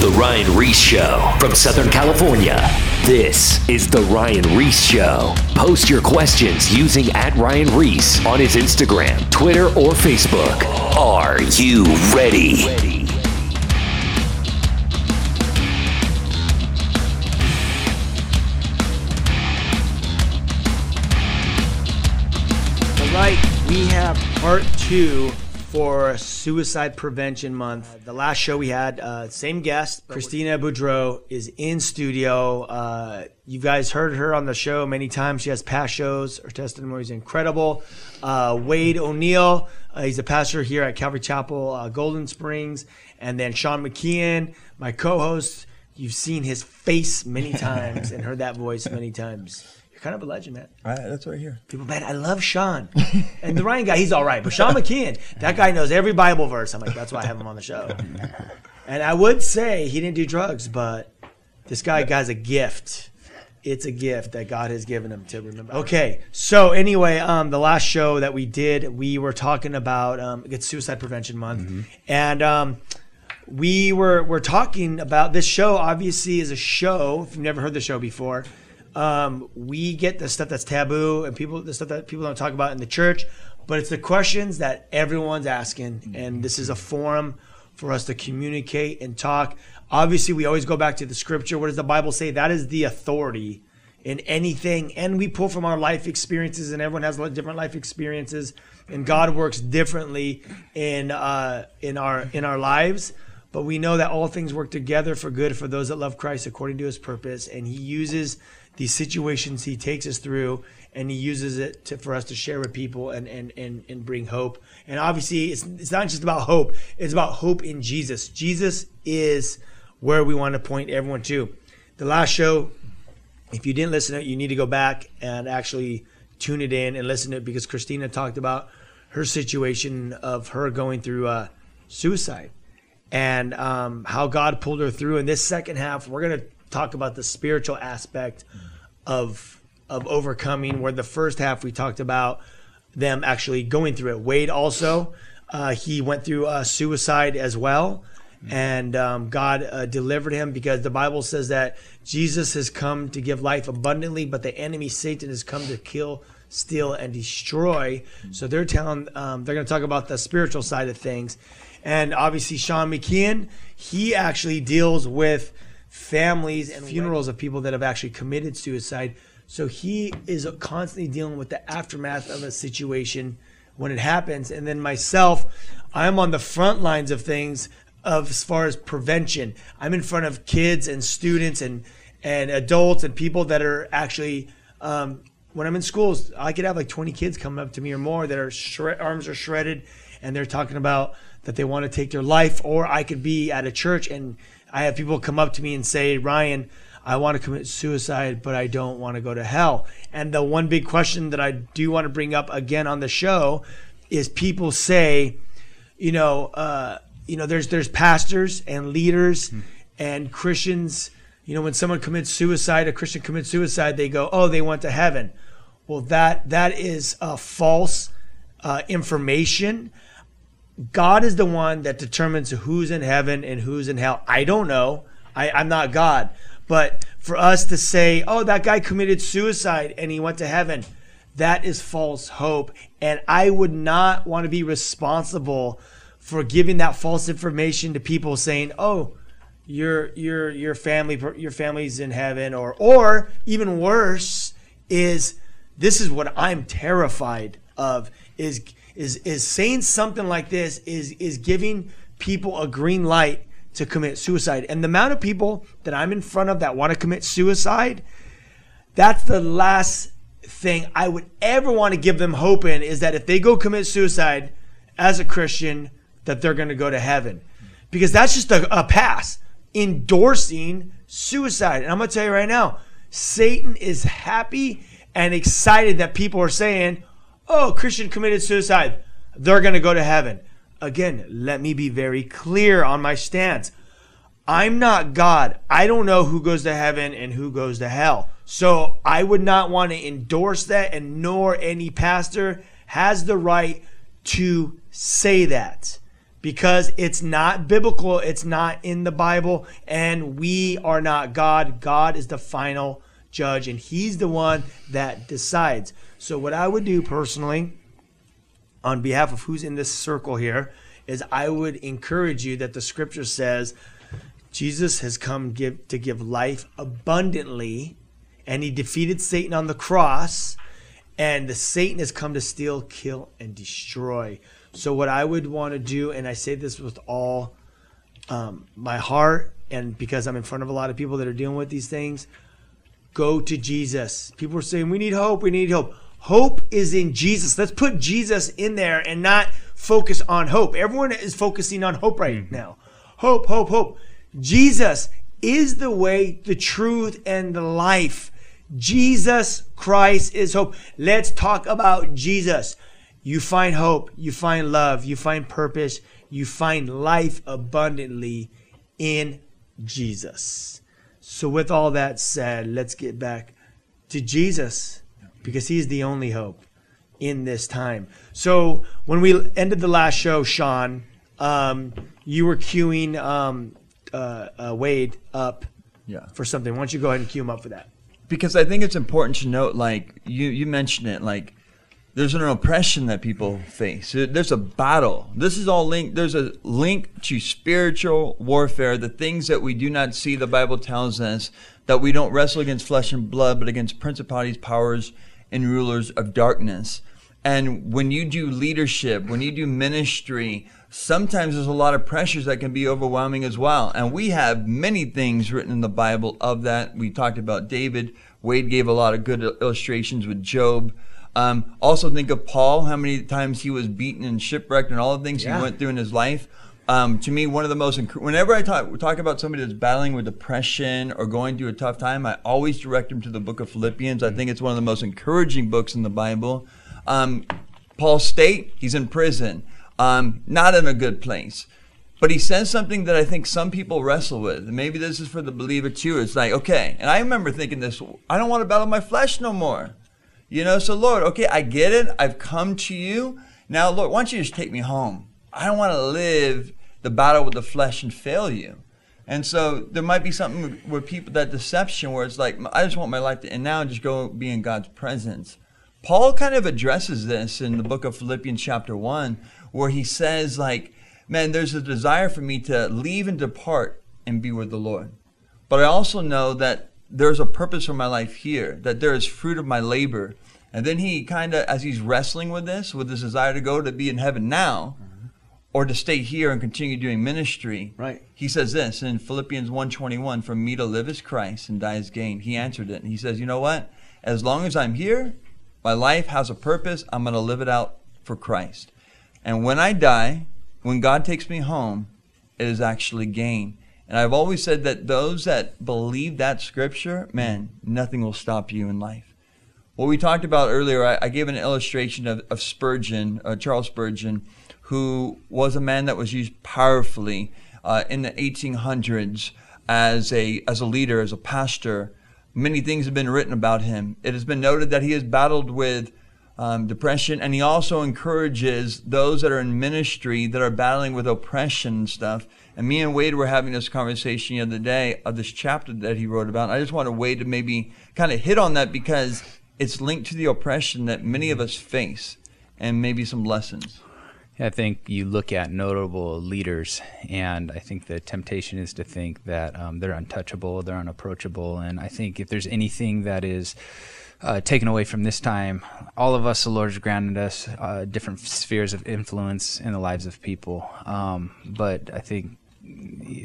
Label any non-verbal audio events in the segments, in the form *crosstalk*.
The Ryan Ries Show from Southern California. This is The Ryan Ries Show. Post your questions using at Ryan Ries on his Instagram, Twitter, or Facebook. Are you ready? All right, we have part two for Suicide Prevention Month. Uh, the last show we had, uh, same guest, Christina Boudreau is in studio. Uh, you guys heard her on the show many times. She has past shows. Her testimony is incredible. Uh, Wade O'Neill, uh, he's a pastor here at Calvary Chapel, uh, Golden Springs. And then Sean McKeehan, my co-host. You've seen his face many *laughs* times and heard that voice many times. Kind of a legend, man. All right, that's right here. People, man, I love Sean. and the Ryan guy, he's all right. But Sean McKeehan, that guy knows every Bible verse. I'm like, that's why I have him on the show. And I would say he didn't do drugs, but this guy has a gift. It's a gift that God has given him to remember. Okay, so anyway, um, the last show that we did, we were talking about um, it's Suicide Prevention Month, and um, we were we're talking about this show. Obviously, is a show. If you've never heard the show before, um, we get the stuff that's taboo and people the stuff that people don't talk about in the church, but it's the questions that everyone's asking, and this is a forum for us to communicate and talk. Obviously, we always go back to the scripture. What does the Bible say? That is the authority in anything, and we pull from our life experiences, and everyone has different life experiences, and God works differently in uh, in our in our lives. But we know that all things work together for good for those that love Christ according to His purpose, and He uses these situations He takes us through, and He uses it to, for us to share with people and and and and bring hope. And obviously, it's it's not just about hope; it's about hope in Jesus. Jesus is where we want to point everyone to. The last show if you didn't listen to it, you need to go back and actually tune it in and listen to it because Christina talked about her situation of her going through uh, suicide and um, how God pulled her through. In this second half, we're going to talk about the spiritual aspect of of overcoming. Where the first half we talked about them actually going through it. Wade also uh, he went through uh, suicide as well. And um, God uh, delivered him because the Bible says that Jesus has come to give life abundantly, but the enemy Satan has come to kill, steal, and destroy. So they're telling um, they're going to talk about the spiritual side of things, and obviously Sean McKeehan he actually deals with families and funerals of people that have actually committed suicide. So he is constantly dealing with the aftermath of a situation when it happens. And then myself, I'm on the front lines of things of as far as prevention. I'm in front of kids and students and and adults and people that are actually um, when I'm in schools, I could have like 20 kids come up to me or more that are shred, arms are shredded and they're talking about that they want to take their life. Or I could be at a church and I have people come up to me and say, Ryan, I want to commit suicide, but I don't want to go to hell. And the one big question that I do want to bring up again on the show is people say, you know, uh, you know, there's there's pastors and leaders and Christians. You know, when someone commits suicide, a Christian commits suicide, they go, "Oh, they went to heaven." Well, that that is uh, false uh, information. God is the one that determines who's in heaven and who's in hell. I don't know. I, I'm not God. But for us to say, oh, that guy committed suicide and he went to heaven, that is false hope. And I would not want to be responsible for giving that false information to people saying, oh, your your your family your family's in heaven or or even worse is this is what I'm terrified of is is is saying something like this is is giving people a green light to commit suicide. And the amount of people that I'm in front of that want to commit suicide, that's the last thing I would ever want to give them hope in is that if they go commit suicide as a Christian, that they're going to go to heaven. Because that's just a, a pass endorsing suicide. And I'm going to tell you right now, Satan is happy and excited that people are saying, oh, Christian committed suicide. They're going to go to heaven. Again, let me be very clear on my stance. I'm not God. I don't know who goes to heaven and who goes to hell. So I would not want to endorse that, and nor any pastor has the right to say that because it's not biblical, it's not in the Bible, and we are not God. God is the final judge, and He's the one that decides. So, what I would do personally, on behalf of who's in this circle here, is I would encourage you that the scripture says Jesus has come give, to give life abundantly, and He defeated Satan on the cross, and the Satan has come to steal, kill, and destroy. So, what I would want to do, and I say this with all um, my heart, and because I'm in front of a lot of people that are dealing with these things, go to Jesus. People are saying, We need hope, we need hope. Hope is in Jesus. Let's put Jesus in there and not focus on hope. Everyone is focusing on hope right mm-hmm. now. Hope, hope, hope. Jesus is the way, the truth, and the life. Jesus Christ is hope. Let's talk about Jesus you find hope, you find love, you find purpose, you find life abundantly in Jesus. So, with all that said, let's get back to Jesus because he's the only hope in this time. So, when we ended the last show, Sean, um, you were queuing um, uh, uh, Wade up yeah. for something. Why don't you go ahead and queue him up for that? Because I think it's important to note, like you, you mentioned it, like there's an oppression that people face. There's a battle. This is all linked. There's a link to spiritual warfare, the things that we do not see. The Bible tells us that we don't wrestle against flesh and blood, but against principalities, powers, and rulers of darkness. And when you do leadership, when you do ministry, sometimes there's a lot of pressures that can be overwhelming as well. And we have many things written in the Bible of that. We talked about David. Wade gave a lot of good illustrations with Job. Um, also, think of Paul, how many times he was beaten and shipwrecked and all the things yeah. he went through in his life. Um, to me, one of the most, whenever I talk, talk about somebody that's battling with depression or going through a tough time, I always direct them to the book of Philippians. I think it's one of the most encouraging books in the Bible. Um, Paul's state, he's in prison, um, not in a good place. But he says something that I think some people wrestle with. And maybe this is for the believer too. It's like, okay, and I remember thinking this I don't want to battle my flesh no more. You know, so Lord, okay, I get it. I've come to you. Now, Lord, why don't you just take me home? I don't want to live the battle with the flesh and fail you. And so there might be something where people, that deception where it's like, I just want my life to end now and just go be in God's presence. Paul kind of addresses this in the book of Philippians, chapter 1, where he says, like, man, there's a desire for me to leave and depart and be with the Lord. But I also know that there's a purpose for my life here, that there is fruit of my labor. And then he kind of, as he's wrestling with this, with this desire to go to be in heaven now. Or to stay here and continue doing ministry, right? He says this in Philippians 1.21, "For me to live is Christ, and die is gain." He answered it, and he says, "You know what? As long as I'm here, my life has a purpose. I'm going to live it out for Christ. And when I die, when God takes me home, it is actually gain." And I've always said that those that believe that scripture, man, nothing will stop you in life. What we talked about earlier, I, I gave an illustration of, of Spurgeon, uh, Charles Spurgeon, who was a man that was used powerfully uh, in the 1800s as a, as a leader, as a pastor. Many things have been written about him. It has been noted that he has battled with um, depression, and he also encourages those that are in ministry that are battling with oppression and stuff and me and Wade were having this conversation the other day of this chapter that he wrote about. And I just wanted Wade to maybe kind of hit on that because it's linked to the oppression that many of us face and maybe some lessons. I think you look at notable leaders, and I think the temptation is to think that um, they're untouchable, they're unapproachable. And I think if there's anything that is uh, taken away from this time, all of us, the Lord has granted us uh, different spheres of influence in the lives of people. Um, but I think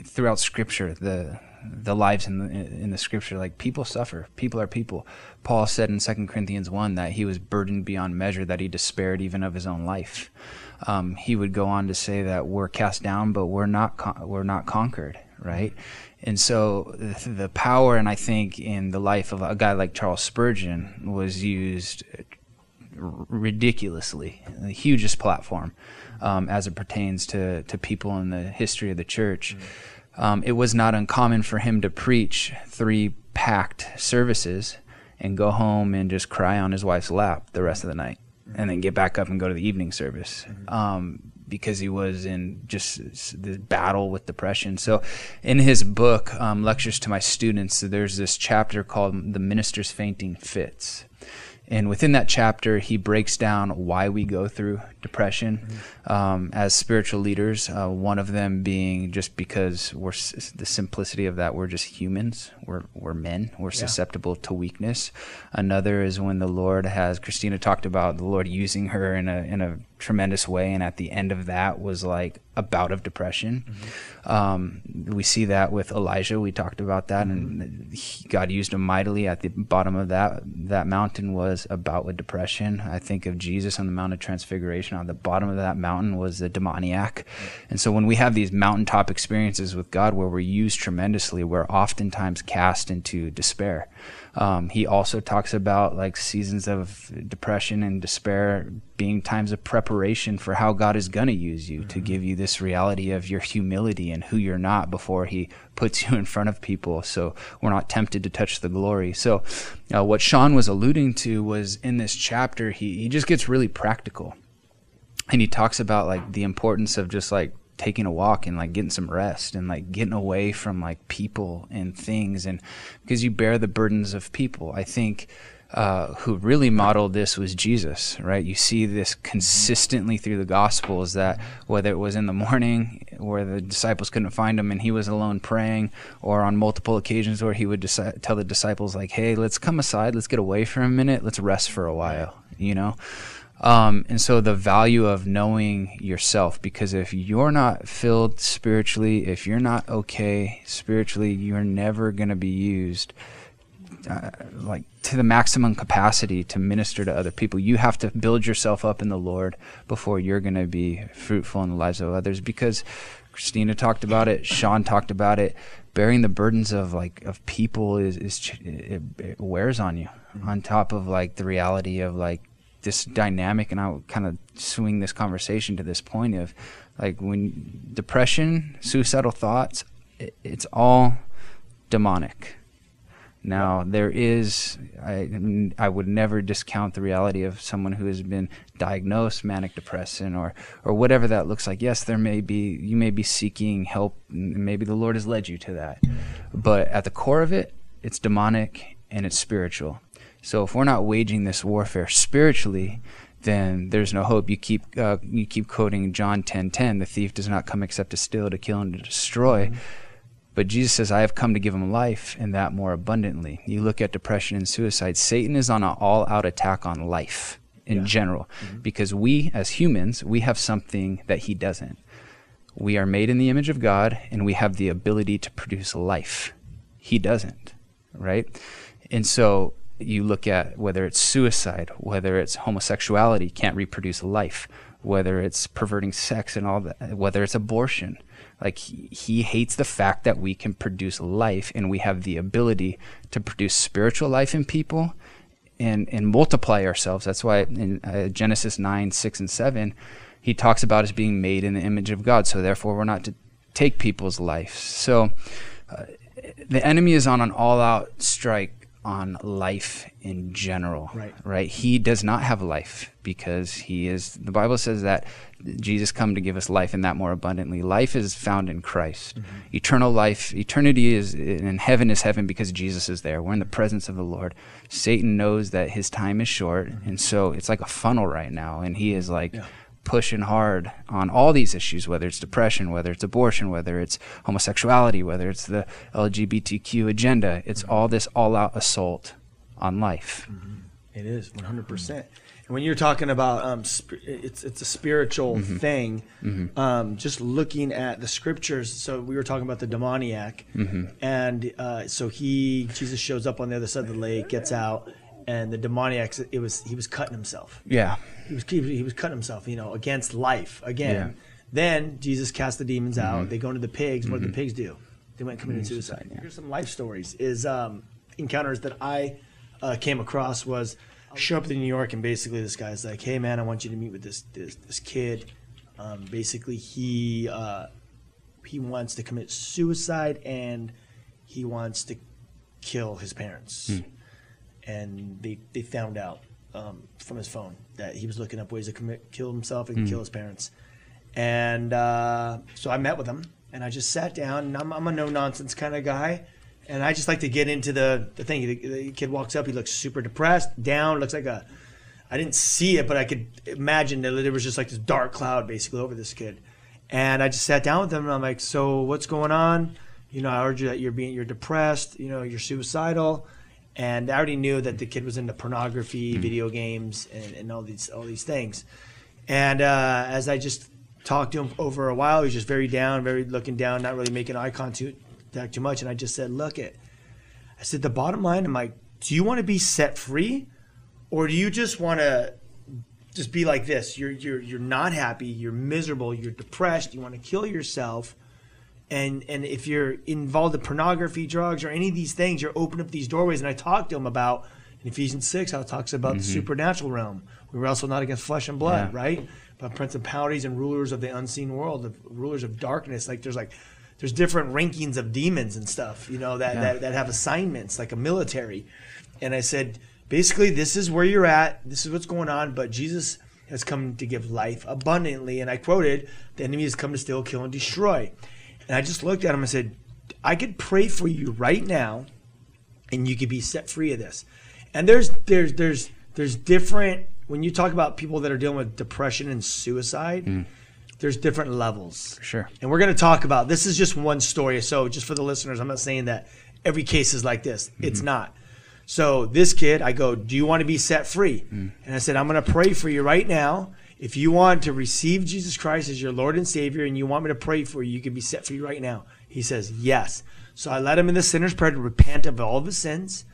throughout Scripture, the the lives in the in the Scripture, like people suffer. People are people. Paul said in 2 Corinthians one that he was burdened beyond measure, that he despaired even of his own life. Um, he would go on to say that we're cast down, but we're not con- we're not conquered, right? And so the, the power, and I think in the life of a guy like Charles Spurgeon, was used ridiculously, the hugest platform um, as it pertains to, to people in the history of the church. Mm-hmm. Um, it was not uncommon for him to preach three packed services and go home and just cry on his wife's lap the rest of the night. And then get back up and go to the evening service. Mm-hmm. Um, because he was in just this battle with depression. So, in his book, um, Lectures to My Students, there's this chapter called The Minister's Fainting Fits. And within that chapter, he breaks down why we go through depression mm-hmm. um, as spiritual leaders. Uh, one of them being just because we're the simplicity of that we're just humans. We're we're men. We're yeah. susceptible to weakness. Another is when the Lord has Christina talked about the Lord using her in a in a tremendous way, and at the end of that was like a bout of depression. Mm-hmm. Um, we see that with Elijah. We talked about that, mm-hmm. and he, God used him mightily. At the bottom of that that mountain was a bout with depression. I think of Jesus on the Mount of Transfiguration. On the bottom of that mountain was the demoniac. And so when we have these mountaintop experiences with God, where we're used tremendously, we're oftentimes cast into despair. Um, he also talks about like seasons of depression and despair being times of preparation for how God is going to use you mm-hmm. to give you this reality of your humility and who you're not before He puts you *laughs* in front of people. So we're not tempted to touch the glory. So uh, what Sean was alluding to was in this chapter, he, he just gets really practical. And he talks about like the importance of just like taking a walk and like getting some rest and like getting away from like people and things. And because you bear the burdens of people i think uh, who really modeled this was jesus right? You see this consistently through the gospels that whether it was in the morning where the disciples couldn't find him and he was alone praying or on multiple occasions where he would deci- tell the disciples like hey let's come aside. Let's get away for a minute. Let's rest for a while you know um, and so the value of knowing yourself, because if you're not filled spiritually, if you're not okay spiritually, you're never going to be used uh, like to the maximum capacity to minister to other people. You have to build yourself up in the Lord before you're going to be fruitful in the lives of others. Because Christina talked about it, Sean talked about it. Bearing the burdens of like of people is is it, it wears on you. On top of like the reality of like this dynamic, and I'll kind of swing this conversation to this point of like when depression, suicidal thoughts, it, it's all demonic. Now there is, I, I would never discount the reality of someone who has been diagnosed manic depression or or whatever that looks like. Yes, there may be you may be seeking help, and maybe the Lord has led you to that, but at the core of it, it's demonic and it's spiritual. So if we're not waging this warfare spiritually, then there's no hope. You keep uh, you keep quoting John 10:10, the thief does not come except to steal, to kill, and to destroy. Mm-hmm. But Jesus says, I have come to give him life and that more abundantly. You look at depression and suicide, Satan is on an all out attack on life in yeah. general mm-hmm. because we, as humans, we have something that he doesn't. We are made in the image of God and we have the ability to produce life. He doesn't, right? And so you look at whether it's suicide, whether it's homosexuality, can't reproduce life, whether it's perverting sex and all that, whether it's abortion. Like he, he, hates the fact that we can produce life and we have the ability to produce spiritual life in people and, and multiply ourselves. That's why in uh, Genesis 9, 6, and 7, he talks about us being made in the image of God. So therefore, we're not to take people's life. So uh, the enemy is on an all out strike on life in general. Right. Right. He does not have life because he is the Bible says that Jesus come to give us life and that more abundantly. Life is found in Christ. Mm-hmm. Eternal life, eternity is in heaven is heaven because Jesus is there. We're in the presence of the Lord. Satan knows that his time is short mm-hmm. and so it's like a funnel right now and he is like yeah pushing hard on all these issues, whether it's depression, whether it's abortion, whether it's homosexuality, whether it's the LGBTQ agenda. It's mm-hmm. all this all out assault on life. Mm-hmm. It is 100%. And when you're talking about um, sp- it's it's a spiritual mm-hmm. thing, mm-hmm. um, just looking at the scriptures. So we were talking about the demoniac, mm-hmm. and uh, so he Jesus shows up on the other side of the lake, gets out, and the demoniac it was he was cutting himself. Yeah, he was he was cutting himself, you know, against life again. Yeah. Then Jesus cast the demons out. Mm-hmm. They go into the pigs. What mm-hmm. did the mm-hmm. pigs do? They went committed mm-hmm. suicide. Yeah. Here's some life stories. Is um, encounters that I uh, came across was show up in New York and basically this guy's like, "Hey man, I want you to meet with this this, this kid. Um, basically, he uh, he wants to commit suicide and he wants to kill his parents." Mm and they, they found out um, from his phone that he was looking up ways to commit, kill himself and mm. kill his parents. And uh, so I met with him, and I just sat down. And I'm, I'm a no nonsense kind of guy, and I just like to get into the the thing. The, the kid walks up, he looks super depressed, down, looks like a. I didn't see it, but I could imagine that there was just like this dark cloud basically over this kid. And I just sat down with him, and I'm like, "So what's going on? You know, I heard you that you're being you're depressed. You know, you're suicidal." And I already knew that the kid was into pornography, video games, and, and all these all these things. And uh, as I just talked to him over a while, he was just very down, very looking down, not really making eye contact too much. And I just said, "Look, it." I said, "The bottom line, I'm like, do you want to be set free, or do you just want to just be like this? You're you're you're not happy, you're miserable, you're depressed, you want to kill yourself." And, and if you're involved in pornography, drugs, or any of these things, you're opening up these doorways. And I talked to him about in Ephesians 6 how it talks about the mm-hmm. supernatural realm. We wrestle not against flesh and blood, Yeah. right? But principalities and rulers of the unseen world, the rulers of darkness. Like there's like there's different rankings of demons and stuff, you know, that, that, that have assignments like a military. And I said, basically, this is where you're at. This is what's going on. But Jesus has come to give life abundantly. And I quoted, the enemy has come to steal, kill, and destroy. And I just looked at him and said, I could pray for you right now and you could be set free of this. And there's there's there's there's different when you talk about people that are dealing with depression and suicide, hmm. there's different levels. Sure. And we're going to talk about this is just one story. So just for the listeners, I'm not saying that every case is like this. Mm-hmm. It's not. So this kid, I go, "Do you want to be set free?" Mm. And I said, "I'm going to pray for you right now. If you want to receive Jesus Christ as your Lord and Savior and you want me to pray for you, you can be set free right now." He says, "Yes." So I led him in the sinner's prayer to repent of all of his sins,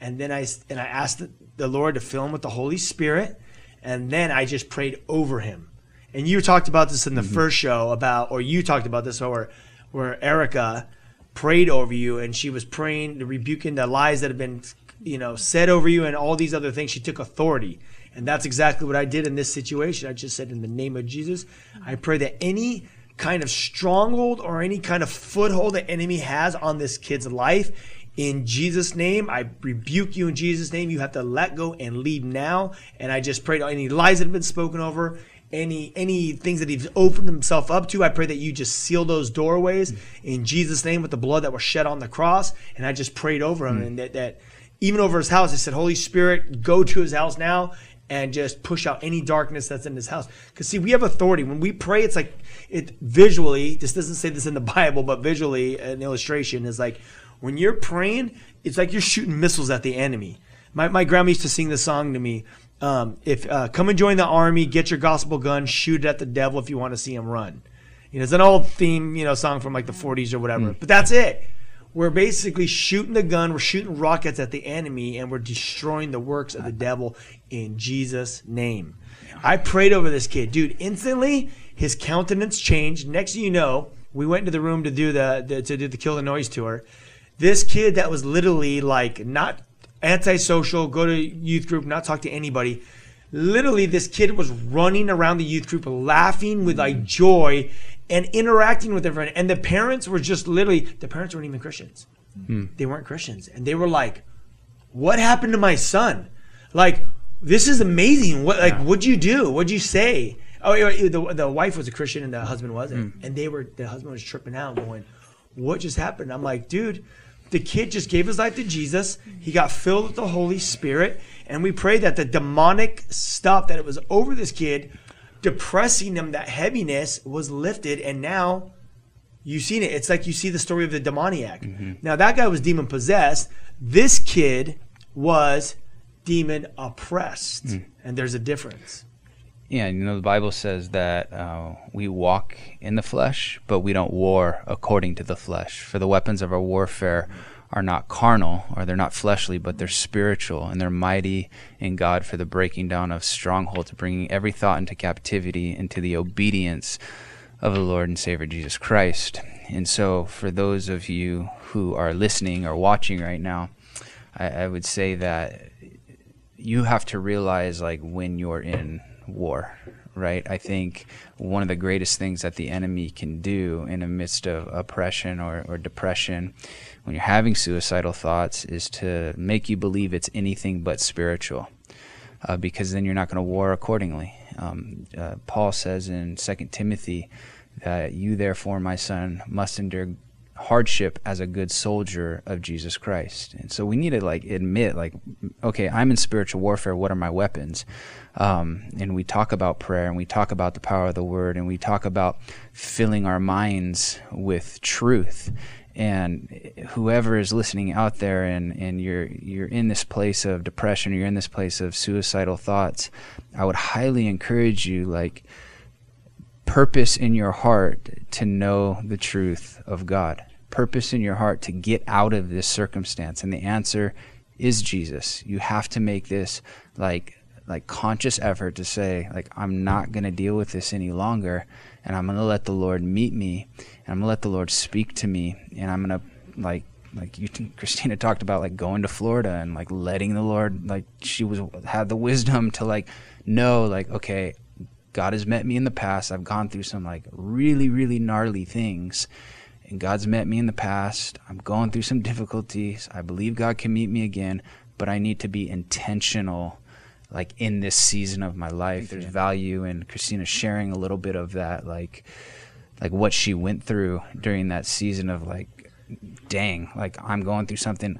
and then I and I asked the, the Lord to fill him with the Holy Spirit, and then I just prayed over him. And you talked about this in the mm-hmm. first show about, or you talked about this, where where Erica prayed over you, and she was praying, rebuking the lies that have been, you know, said over you, and all these other things. She took authority, and that's exactly what I did in this situation. I just said, in the name of Jesus, I pray that any kind of stronghold or any kind of foothold the enemy has on this kid's life. In Jesus' name, I rebuke you in Jesus' name. You have to let go and leave now. And I just pray to any lies that have been spoken over, any any things that he's opened himself up to. I pray that you just seal those doorways in Jesus' name with the blood that was shed on the cross. And I just prayed over him hmm. and that, that even over his house, I said, Holy Spirit, go to his house now and just push out any darkness that's in this house. Because see, we have authority. When we pray, it's like it visually. This doesn't say this in the *laughs* Bible, but visually, an illustration is like when you're praying, it's like you're shooting missiles at the enemy. My my grandma used to sing this song to me. Um, if uh, come and join the army, get your gospel gun, shoot it at the devil if you want to see him run. You know, it's an old theme, you know, song from like the 40s or whatever. But that's it. We're basically shooting the gun, we're shooting rockets at the enemy, and we're destroying the works of the devil in Jesus' name. I prayed over this kid, dude. Instantly, his countenance changed. Next thing you know, we went into the room to do the, the to do the Kill the Noise tour. This kid that was literally like not antisocial, go to youth group, not talk to anybody. Literally, this kid was running around the youth group, laughing with like mm. joy and interacting with everyone. And the parents were just literally, the parents weren't even Christians. Hmm. They weren't Christians. And they were like, what happened to my son? Like, this is amazing. What, like, what'd you do? What'd you say? Oh, yeah, yeah, the, the wife was a Christian and the husband wasn't. Mm. And they were, the husband was tripping out going, what just happened? I'm like, dude, the kid just gave his life to Jesus. He got filled with the Holy Spirit. And we pray that the demonic stuff that it was over this kid, depressing him, that heaviness was lifted. And now you've seen it. It's like you see the story of the demoniac. Mm-hmm. Now, that guy was demon possessed. This kid was demon oppressed. And there's a difference. Yeah, you know the Bible says that uh, we walk in the flesh, but we don't war according to the flesh. For the weapons of our warfare are not carnal, or they're not fleshly, but they're spiritual, and they're mighty in God for the breaking down of strongholds, bringing every thought into captivity into the obedience of the Lord and Savior Jesus Christ. And so, for those of you who are listening or watching right now, I, I would say that you have to realize like when you're in war right? I think one of the greatest things that the enemy can do in the midst of oppression or, or depression when you're having suicidal thoughts is to make you believe it's anything but spiritual uh, because then you're not going to war accordingly. Um, uh, Paul says in Second Timothy that you, therefore, my son, must endure hardship as a good soldier of Jesus Christ. And so we need to like admit, like, okay, I'm in spiritual warfare. What are my weapons? Um, and we talk about prayer and we talk about the power of the word and we talk about filling our minds with truth. And whoever is listening out there and, and you're you're in this place of depression or you're in this place of suicidal thoughts, I would highly encourage you like purpose in your heart to know the truth of God. Purpose in your heart to get out of this circumstance. And the answer is Jesus. You have to make this like like conscious effort to say like I'm not going to deal with this any longer and I'm going to let the Lord meet me and I'm going to let the Lord speak to me and I'm going to like like you *laughs* Christina talked about like going to Florida and like letting the Lord like she was had the wisdom to like know like okay God has met me in the past. I've gone through some like really, really gnarly things. And God's met me in the past. I'm going through some difficulties. I believe God can meet me again, but I need to be intentional like in this season of my life. There's mm-hmm. value in Christina sharing a little bit of that, like like what she went through during that season of like dang, like I'm going through something.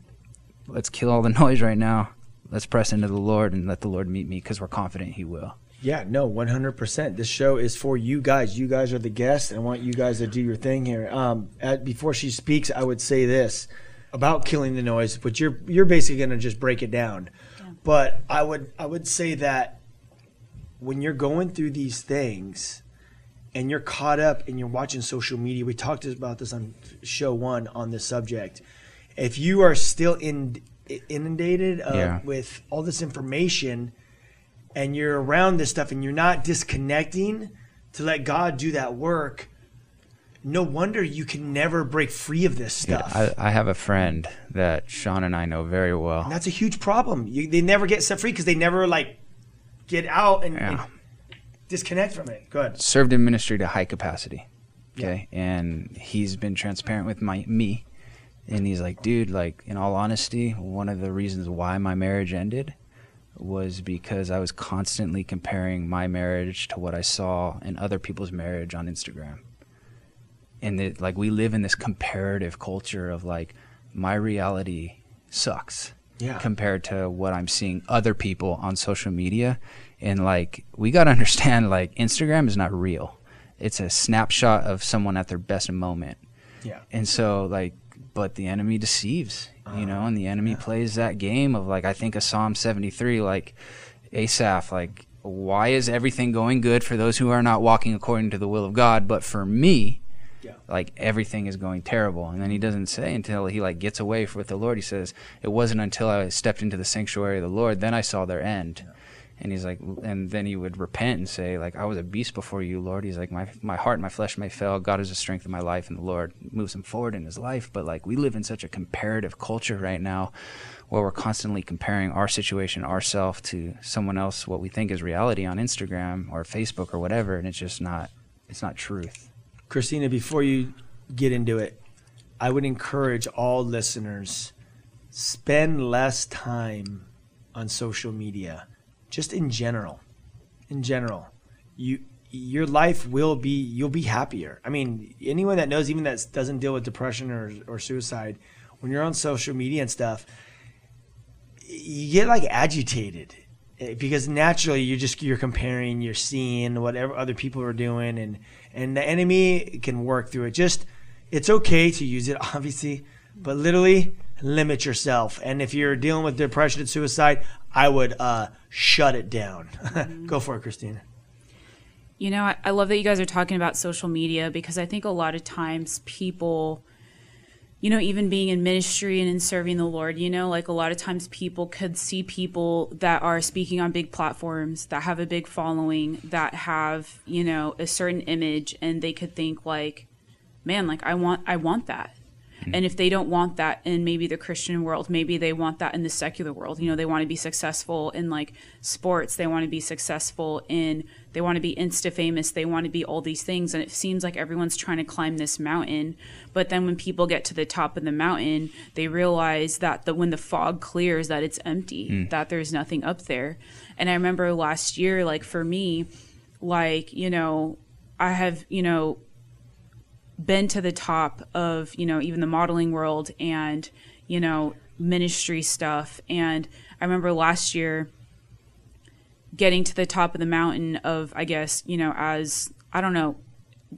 Let's kill all the *laughs* noise right now. Let's press into the Lord and let the Lord meet me because we're confident He will. Yeah, no, 100%. This show is for you guys. You guys are the guests, and I want you guys to do your thing here. Um, at, before she speaks, I would say this about killing the noise, but you're you're basically going to just break it down. Yeah. But I would I would say that when you're going through these things and you're caught up and you're watching social media, we talked about this on show one on this subject. If you are still in, inundated uh, yeah. with all this information and you're around this stuff and you're not disconnecting to let God do that work, no wonder you can never break free of this stuff. Yeah, I, I have a friend that Sean and I know very well. And that's a huge problem. You, they never get set free because they never like get out and, yeah. and, disconnect from it. Good. Served in ministry to high capacity. Okay, yeah. and he's been transparent with my me, and he's like, dude, like in all honesty, one of the reasons why my marriage ended was because I was constantly comparing my marriage to what I saw in other people's marriage on Instagram. And that like we live in this comparative culture of like my reality sucks yeah. compared to what I'm seeing other people on social media. And like we got to *laughs* understand like Instagram is not real. It's a snapshot of someone at their best moment. Yeah. And so like but the enemy deceives you know, and the uh, enemy yeah. plays that game of like I think of Psalm 73, like Asaph, like why is everything going good for those who are not walking according to the will of God, but for me, yeah. like everything is going terrible. And then he doesn't say until he like gets away with the Lord. He says, "It wasn't until I stepped into the sanctuary of the Lord then I saw their end." Yeah. And he's like, and then he would repent and say, like, I was a beast before you, Lord. He's like, my my heart and my flesh may fail. God is the strength of my life, and the Lord moves him forward in his life. But like, we live in such a comparative culture right now, where we're constantly comparing our situation, ourself, to someone else, what we think is reality on Instagram or Facebook or whatever, and it's just not, it's not truth. Christina, before you get into it, I would encourage all listeners spend less time on social media just in general, in general, you your life will be you'll be happier. I mean, anyone that knows even that doesn't deal with depression or or suicide, when you're on social media and stuff, you get like agitated eh, because naturally you're just you're comparing, you're seeing whatever other people are doing, and and the enemy can work through it. Just it's okay to use it, *laughs* obviously, but literally limit yourself. And if you're dealing with depression and suicide, I would uh, shut it down. Mm-hmm. *laughs* Go for it, Christina. You know, I, I love that you guys are talking about social media because I think a lot of times people, you know, even being in ministry and in serving the Lord, you know, like a lot of times people could see people that are speaking on big platforms, that have a big following, that have, you know, a certain image, and they could think like, man, like I want, I want that Mm-hmm. And if they don't want that in maybe the Christian world, maybe they want that in the secular world. You know, they want to be successful in like sports, they want to be successful in, they want to be insta famous, they want to be all these things. And it seems like everyone's trying to climb this mountain. But then when people get to the top of the mountain, they realize that the, when the fog clears, that it's empty, mm. that there's nothing up there. And I remember last year, like for me, like, you know, I have, you know, been to the top of, you know, even the modeling world and, you know, ministry stuff. And I remember last year getting to the top of the mountain of, I guess, you know, as, I don't know,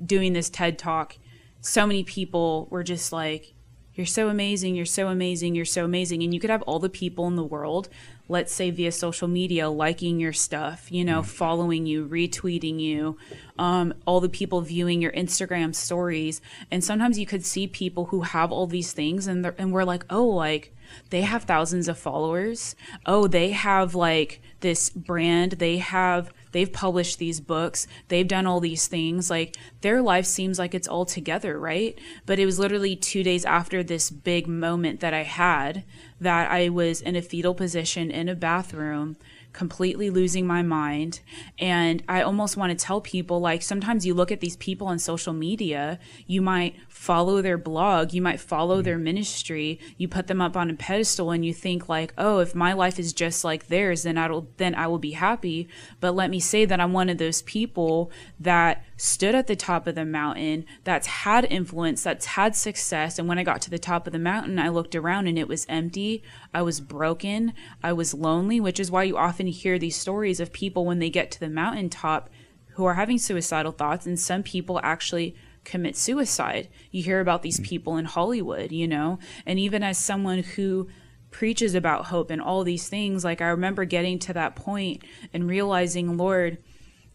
doing this TED talk, so many people were just like, you're so amazing, you're so amazing, you're so amazing. And you could have all the people in the world let's say via social media, liking your stuff, you know, mm. following you, retweeting you, um, all the people viewing your Instagram stories. And sometimes you could see people who have all these things and, and we're like, oh, like they have thousands of followers. Oh, they have like this brand. They have they've published these books, they've done all these things. Like their life seems like it's all together, right? But it was literally two days after this big moment that I had that I was in a fetal position in a bathroom completely losing my mind. And I almost want to tell people like sometimes you look at these people on social media, you might follow their blog, you might follow mm-hmm. their ministry, you put them up on a pedestal and you think like, "Oh, if my life is just like theirs, then I'll then I will be happy." But let me say that I'm one of those people that stood at the top of the mountain, that's had influence, that's had success, and when I got to the top of the mountain, I looked around and it was empty. I was broken, I was lonely, which is why you often hear these stories of people when they get to the mountaintop who are having suicidal thoughts and some people actually commit suicide. You hear about these people in Hollywood, you know? And even as someone who preaches about hope and all these things, like I remember getting to that point and realizing, Lord,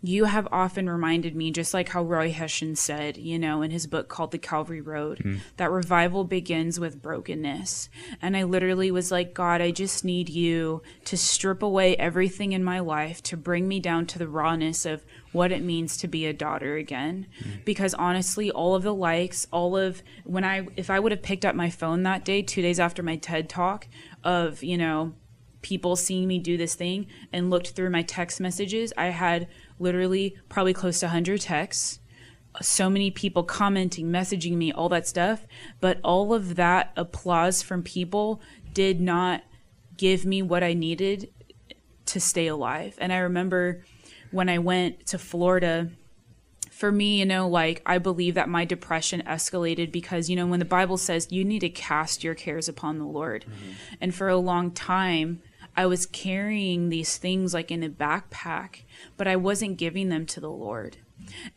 you have often reminded me, just like how Roy Hession said, you know, in his book called The Calvary Road, mm. that revival begins with brokenness. And I literally was like, God, I just need you to strip away everything in my life to bring me down to the rawness of what it means to be a daughter again. Mm. Because honestly, all of the likes, all of when I, if I would have picked up my phone that day, two days after my TED talk, of, you know, people seeing me do this thing and looked through my text messages, I had literally probably close to 100 texts so many people commenting, messaging me, all that stuff. But all of that applause from people did not give me what I needed to stay alive. And I remember when I went to Florida, for me, you know, like I believe that my depression escalated because, you know, when the Bible says you need to cast your cares upon the Lord. Mm-hmm. And for a long time, I was carrying these things like in a backpack, but I wasn't giving them to the Lord.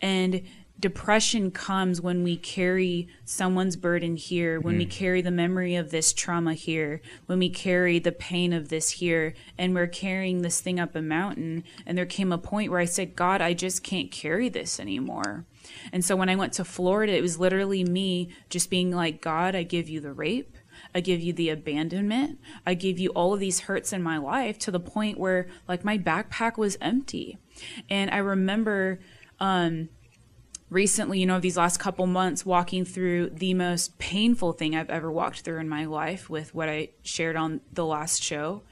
And depression comes when we carry someone's burden here, when mm. we carry the memory of this trauma here, when we carry the pain of this here, and we're carrying this thing up a mountain. And there came a point where I said, God, I just can't carry this anymore. And so when I went to Florida, it was literally me just being like, God, I give you the rape. I give you the abandonment. I give you all of these hurts in my life to the point where like my backpack was empty. And I remember um, recently, you know, these last couple months walking through the most painful thing I've ever walked through in my life with what I shared on the last show.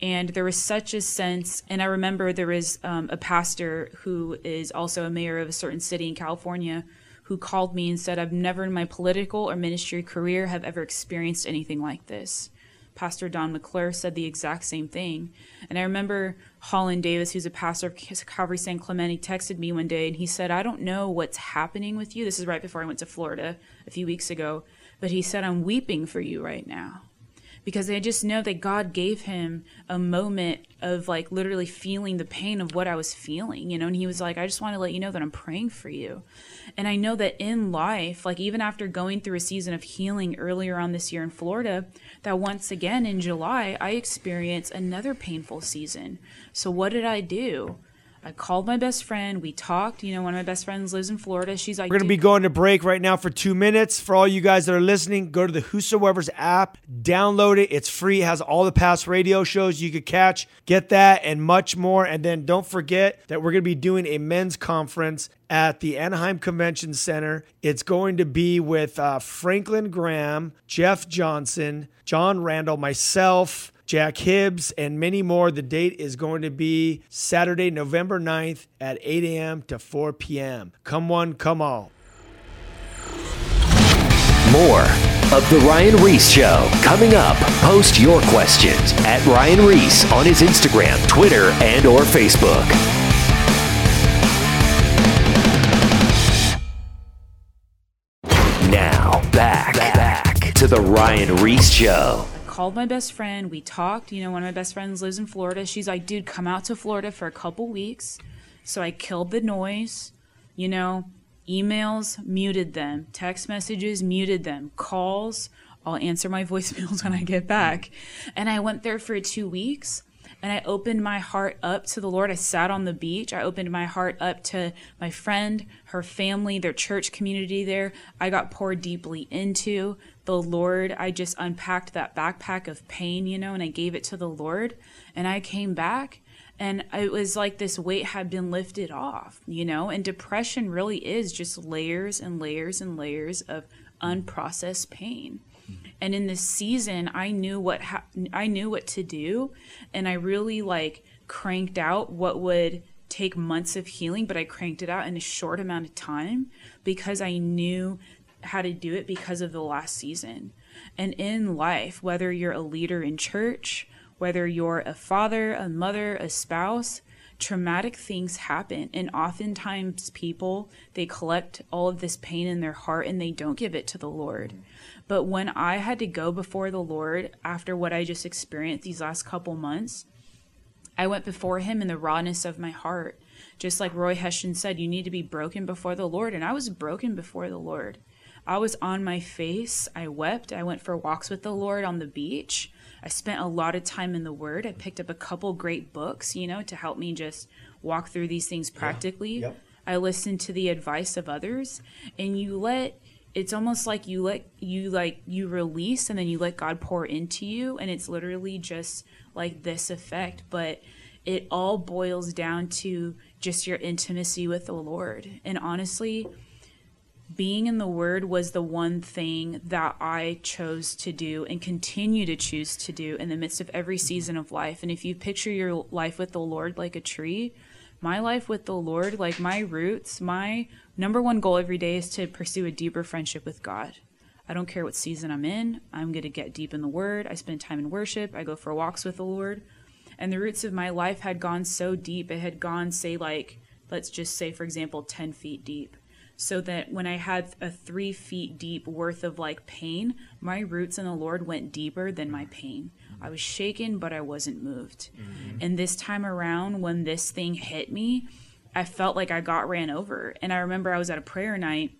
And there was such a sense, and I remember there was um, a pastor who is also a mayor of a certain city in California who called me and said, I've never in my political or ministry career have ever experienced anything like this. Pastor Don McClure said the exact same thing. And I remember Holland Davis, who's a pastor of Calvary San Clemente, texted me one day and he said, I don't know what's happening with you. This is right before I went to Florida a few weeks ago. But he said, I'm weeping for you right now because I just know that God gave him a moment of like literally feeling the pain of what I was feeling, you know, and he was like, I just want to let you know that I'm praying for you. And I know that in life, like even after going through a season of healing earlier on this year in Florida, that once again in July, I experienced another painful season. So what did I do? I called my best friend. We talked. You know, one of my best friends lives in Florida. She's like, We're going to be going to break right now for two minutes. For all you guys that are listening, go to the Whosoever's app, download it. It's free. It has all the past radio shows you could catch. Get that and much more. And then don't forget that we're going to be doing a men's conference at the Anaheim Convention Center. It's going to be with uh, Franklin Graham, Jeff Johnson, John Randall, myself. Jack Hibbs, and many more. The date is going to be Saturday, November 9th at 8 a.m. to 4 p.m. Come one, come all. More of The Ryan Ries Show coming up. Post your questions at Ryan Ries on his Instagram, Twitter, and or Facebook. Now, back, back, back to The Ryan Ries Show called my best friend. We talked. You know, one of my best friends lives in Florida. She's like, dude, come out to Florida for a couple weeks. So I killed the noise. You know, emails, muted them. Text messages, muted them. Calls, I'll answer my *laughs* voicemails when I get back. And I went there for two weeks and I opened my heart up to the Lord. I sat on the beach. I opened my heart up to my friend, her family, their church community there. I got poured deeply into the Lord. I just unpacked that backpack of pain, you know, and I gave it to the Lord. And I came back and it was like this weight had been lifted off, you know, and depression really is just layers and layers and layers of unprocessed pain and in this season i knew what ha- i knew what to do and i really like cranked out what would take months of healing but i cranked it out in a short amount of time because i knew how to do it because of the last season and in life whether you're a leader in church whether you're a father a mother a spouse traumatic things happen and oftentimes people they collect all of this pain in their heart and they don't give it to the lord but when I had to go before the Lord after what I just experienced these last couple months, I went before Him in the rawness of my heart. Just like Roy Hession said, you need to be broken before the Lord. And I was broken before the Lord. I was on my face. I wept. I went for walks with the Lord on the beach. I spent a lot of time in the Word. I picked up a couple great books, you know, to help me just walk through these things practically. Yep. I listened to the advice of others. And you let it's almost like you let you like you release and then you let God pour into you and it's literally just like this effect but it all boils down to just your intimacy with the Lord and honestly being in the word was the one thing that I chose to do and continue to choose to do in the midst of every season of life and if you picture your life with the Lord like a tree my life with the Lord like my roots my number one goal every day is to pursue a deeper friendship with God. I don't care what season I'm in. I'm going to get deep in the Word. I spend time in worship. I go for walks with the Lord. And the roots of my life had gone so deep. It had gone, say, like, let's just say, for example, 10 feet deep. So that when I had a three feet deep worth of like pain, my roots in the Lord went deeper than my pain. I was shaken, but I wasn't moved. Mm-hmm. And this time around, when this thing hit me, I felt like I got ran over. And I remember I was at a prayer night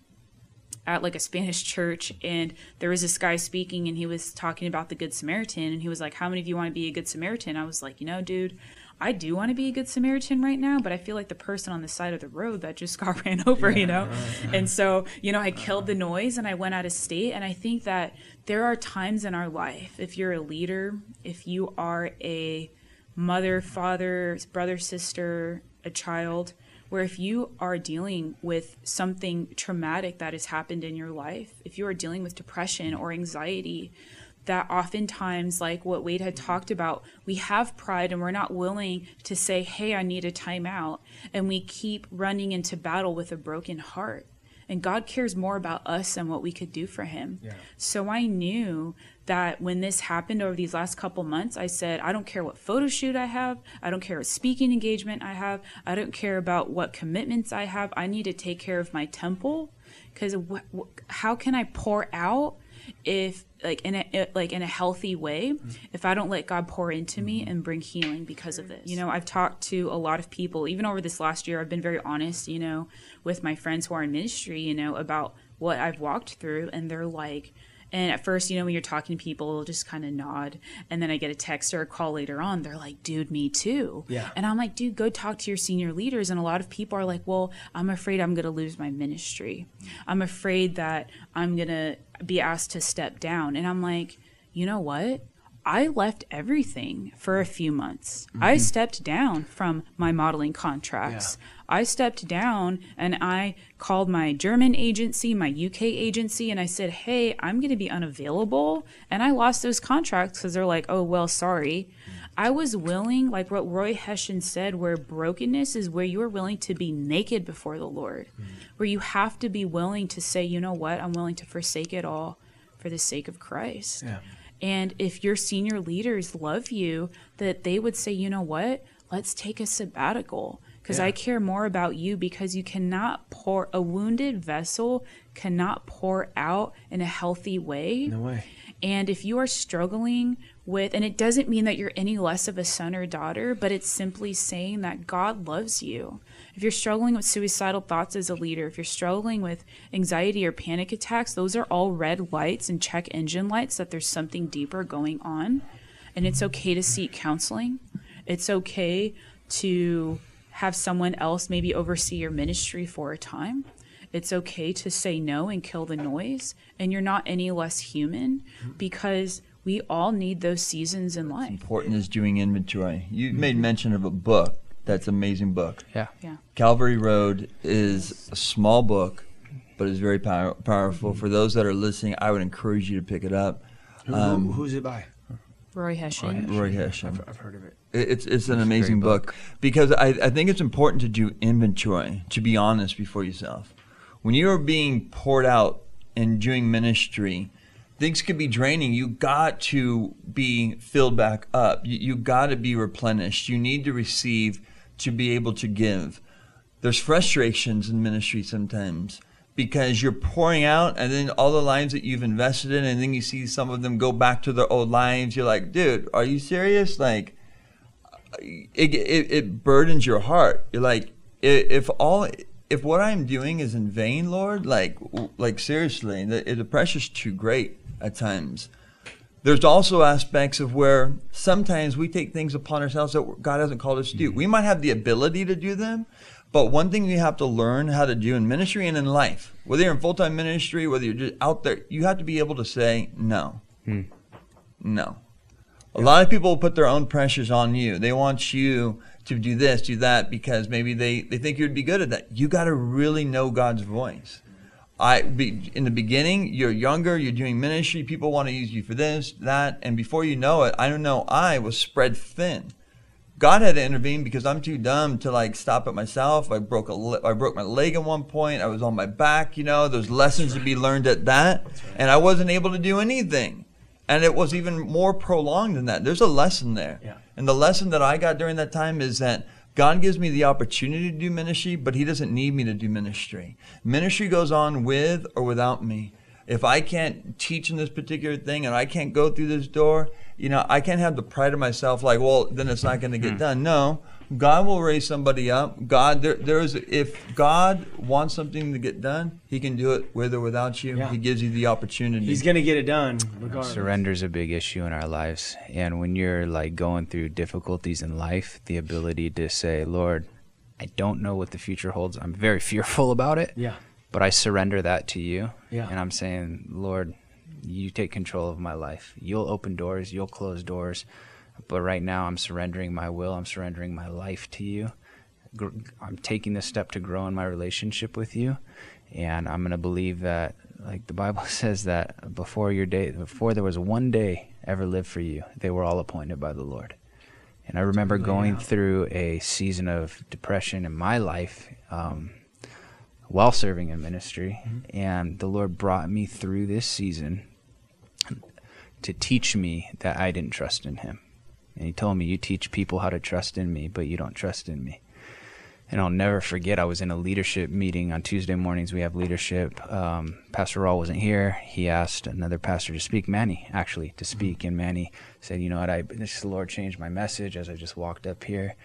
at like a Spanish church and there was this guy speaking and he was talking about the good Samaritan and he was like how many of you want to be a good Samaritan I was like you know dude I do want to be a good Samaritan right now but I feel like the person on the side of the road that just *laughs* got ran over you know? And so you know I killed the noise and I went out of state and I think that there are times in our life if you're a leader if you are a mother father brother sister a child where if you are dealing with something traumatic that has happened in your life, if you are dealing with depression or anxiety, that oftentimes, like what Wade had mm-hmm. talked about, we have pride and we're not willing to say, Hey, I need a timeout. And we keep running into battle with a broken heart. And God cares more about us than what we could do for Him. Yeah. So I knew that when this happened over these last couple months, I said, I don't care what photo shoot I have. I don't care what speaking engagement I have. I don't care about what commitments I have. I need to take care of my temple because wh- wh- how can I pour out if like in a like in a healthy way mm-hmm. if I don't let God pour into me and bring healing because of this. You know, I've talked to a lot of people even over this last year. I've been very honest, you know, with my friends who are in ministry, you know, about what I've walked through and they're like and at first, you know, when you're talking to people, they'll just kind of nod. And then I get a text or a call later on. They're like, dude, me too. Yeah. And I'm like, dude, go talk to your senior leaders. And a lot of people are like, well, I'm afraid I'm going to lose my ministry. I'm afraid that I'm going to be asked to step down. And I'm like, you know what? I left everything for a few months. Mm-hmm. I stepped down from my modeling contracts. Yeah. I stepped down and I called my German agency, my UK agency, and I said, Hey, I'm going to be unavailable. And I lost those contracts because they're like, Oh, well, sorry. I was willing, like what Roy Hession said, where brokenness is where you are willing to be naked before the Lord, mm. where you have to be willing to say, you know what, I'm willing to forsake it all for the sake of Christ. Yeah. And if your senior leaders love you, that they would say, you know what, let's take a sabbatical because I care more about you because you cannot pour a wounded vessel cannot pour out in a healthy way. No way. And if you are struggling with, and it doesn't mean that you're any less of a son or daughter, but it's simply saying that God loves you. If you're struggling with suicidal thoughts as a leader, if you're struggling with anxiety or panic attacks, those are all red lights and check engine lights that there's something deeper going on. And it's okay to seek counseling. It's okay to have someone else maybe oversee your ministry for a time. It's okay to say no and kill the noise. And you're not any less human because we all need those seasons in life. Important is doing inventory. You made mention of a book. That's an amazing book. Yeah. Yeah. Calvary Road is a small book, but it's very power, powerful. For those that are listening, I would encourage you to pick it up. Who, Um, who- who's it by? Roy Hession. Roy Hession. I've, I've heard of it. It- It's it's an a amazing book. book. because I, I think it's important to do inventory, to be honest before yourself. When you are being poured out and doing ministry, things can be draining. You got to be filled back up. You, you got to be replenished. You need to receive to be able to give. There's frustrations in ministry sometimes because you're pouring out and then all the lives that you've invested in and then you see some of them go back to their old lives. You're like, dude, are you serious? Like, it, it, it burdens your heart. You're like, if all, if what I'm doing is in vain, Lord, like, like seriously, the, the pressure's too great at times. There's also aspects of where sometimes we take things upon ourselves that God hasn't called us to do. Mm-hmm. We might have the ability to do them, but one thing you have to learn how to do in ministry and in life, whether you're in full time ministry, whether you're just out there, you have to be able to say no. Hmm. No. A lot of people put their own pressures on you. They want you to do this, do that, because maybe they, they think you'd be good at that. You got to really know God's voice. I be, in the beginning, you're younger, you're doing ministry. People want to use you for this, that, and before you know it, I don't know. I was spread thin. God had to intervene because I'm too dumb to like stop it myself. I broke a I broke my leg at one point. I was on my back. You know, there's lessons to be learned at that, and I wasn't able to do anything. And it was even more prolonged than that. There's a lesson there. Yeah. And the lesson that I got during that time is that God gives me the opportunity to do ministry, but He doesn't need me to do ministry. Ministry goes on with or without me. If I can't teach in this particular thing and I can't go through this door, you know, I can't have the pride of myself like, well, then it's not going to get hmm. done. No, God will raise somebody up. God, there, there is, if God wants something to get done, He can do it with or without you. Yeah. He gives you the opportunity. He's gonna get it done regardless. Surrender's a big issue in our lives. And when you're like going through difficulties in life, the ability to say, Lord, I don't know what the future holds. I'm very *laughs* fearful about it. Yeah. But I surrender that to you. Yeah. And I'm saying, Lord, you take control of my life. You'll open doors, you'll close doors. But right now, I'm surrendering my will, I'm surrendering my life to you. I'm taking this step to grow in my relationship with you. And I'm going to believe that, like the Bible *laughs* says, that before your day, before there was one day ever lived for you, they were all appointed by the Lord. And I remember going through a season of depression in my life um, while serving in ministry. And the Lord brought me through this season to teach me that I didn't trust in Him. And He told me, You teach people how to trust in me, but you don't trust in me. And I'll never forget, I was in a leadership meeting on Tuesday mornings. We have leadership. Um, pastor Raul wasn't here. He asked another pastor to speak, Manny, actually, to speak. And Manny said, You know what? I, this the Lord changed my message as I just walked up here.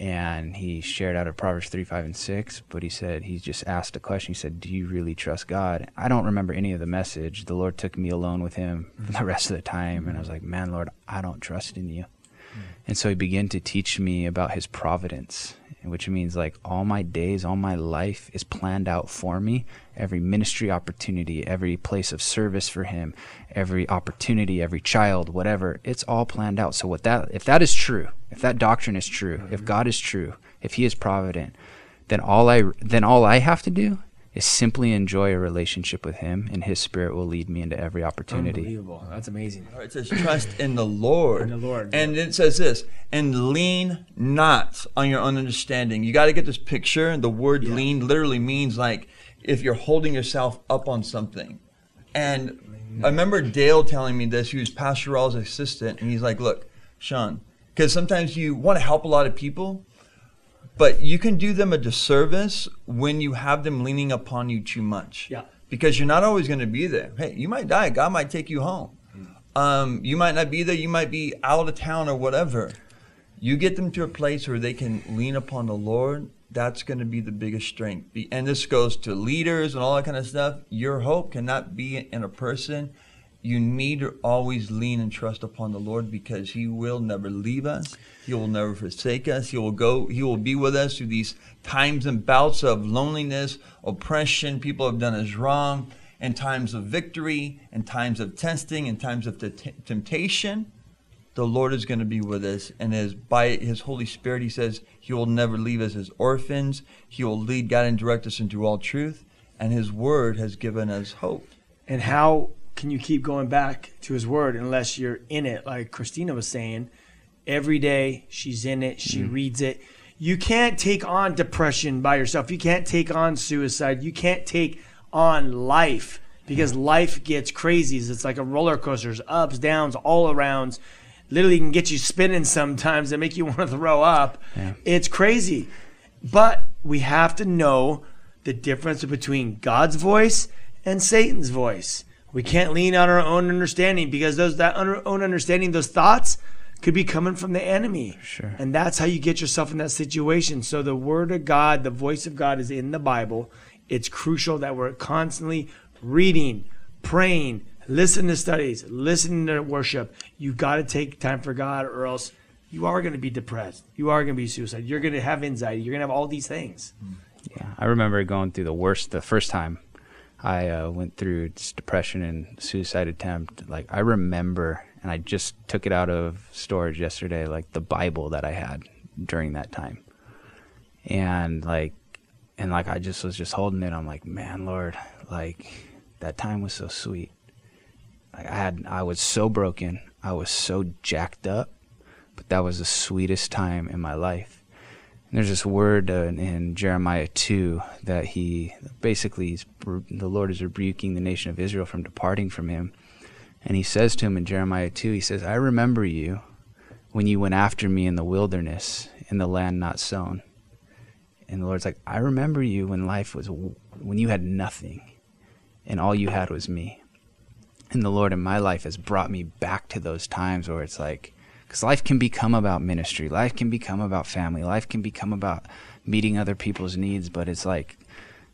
And he shared out of Proverbs 3, 5, and 6. But he said, He just asked a question. He said, Do you really trust God? I don't remember any of the message. The Lord took me alone with him *laughs* the rest of the time. And I was like, Man, Lord, I don't trust in you. And so he began to teach me about his providence, which means like all my days, all my life is planned out for me. Every ministry opportunity, every place of service for him, every opportunity, every child, whatever, it's all planned out. So what that if that is true, if that doctrine is true, if mm-hmm. God is true, if he is provident, then all I then all I have to do is simply enjoy a relationship with him and his spirit will lead me into every opportunity. Unbelievable. That's amazing. It says, trust in the Lord. In the Lord. And it says this, and lean not on your own understanding. You got to get this picture. And The word lean literally means like if you're holding yourself up on something. And I remember Dale telling me this. He was Pastor Raul's assistant. And he's like, look, Sean, because sometimes you want to help a lot of people, But you can do them a disservice when you have them leaning upon you too much. Yeah. Because you're not always going to be there. Hey, you might die. God might take you home. Um, you might not be there. You might be out of town or whatever. You get them to a place where they can lean upon the Lord. That's going to be the biggest strength. And this goes to leaders and all that kind of stuff. Your hope cannot be in a person. You need to always lean and trust upon the Lord because He will never leave us. He will never forsake us. He will go. He will be with us through these times and bouts of loneliness, oppression. People have done us wrong, and times of victory, and times of testing, and times of t- temptation the Lord is going to be with us, and as by His Holy Spirit, He says He will never leave us as orphans. He will lead, guide, and direct us into all truth, and His Word has given us hope. And how can you keep going back to his word unless you're in it? Like Christina was saying, every day she's in it, she mm-hmm. reads it. You can't take on depression by yourself. You can't take on suicide. You can't take on life because mm-hmm. life gets crazy. It's like a roller coaster, There's ups, downs, all arounds. Literally can get you spinning sometimes and make you *laughs* want to throw up. It's crazy. But we have to know the difference between God's voice and Satan's voice. We can't lean on our own understanding because those that un- own understanding, those thoughts could be coming from the enemy. Sure. And that's how you get yourself in that situation. So the word of God, the voice of God is in the Bible. It's crucial that we're constantly reading, praying, listening to studies, listening to worship. You've got to take time for God or else you are going to be depressed. You are going to be suicidal. You're going to have anxiety. You're going to have all these things. Yeah, I remember going through the worst the first time I uh, went through depression and suicide attempt. Like I remember, and I just took it out of storage yesterday. Like the Bible that I had during that time, and like, and like I just was just holding it. I'm like, man, Lord, like that time was so sweet. Like I had, I was so broken. I was so jacked up, but that was the sweetest time in my life. There's this word uh, in Jeremiah 2 that he basically, the Lord is rebuking the nation of Israel from departing from him. And he says to him in Jeremiah 2, he says, I remember you when you went after me in the wilderness, in the land not sown. And the Lord's like, I remember you when life was, when you had nothing and all you had was me. And the Lord in my life has brought me back to those times where it's like, because life can become about ministry, life can become about family, life can become about meeting other people's needs. But it's like,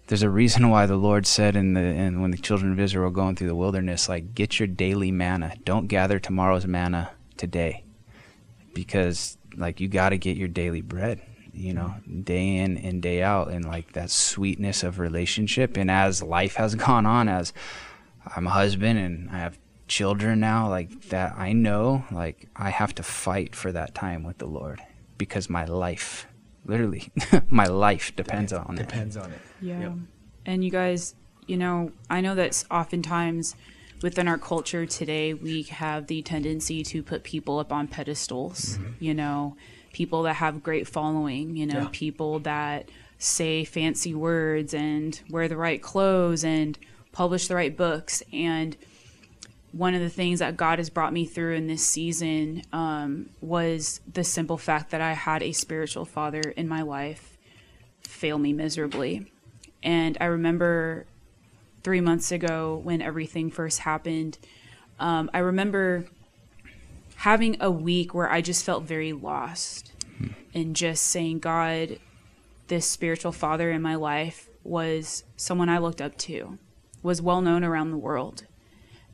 there's a reason why the Lord said in the and when the children of Israel were going through the wilderness, like, get your daily manna. Don't gather tomorrow's manna today, because like you got to get your daily bread. You know, day in and day out, and like that sweetness of relationship. And as life has *laughs* gone on, as I'm a husband and I have children now, like that I know like I have to fight for that time with the Lord because my life, literally, *laughs* my life depends on it. Depends on it. Yeah. And you guys, you know, I know that oftentimes within our culture today, we have the tendency to put people up on pedestals, mm-hmm. you know, people that have great following, you know, Yeah. people that say fancy words and wear the right clothes and publish the right books. And one of the things that God has brought me through in this season um, was the simple fact that I had a spiritual father in my life fail me miserably. And I remember three months ago when everything first happened, um, I remember having a week where I just felt very lost and just saying, God, this spiritual father in my life was someone I looked up to, was well known around the world.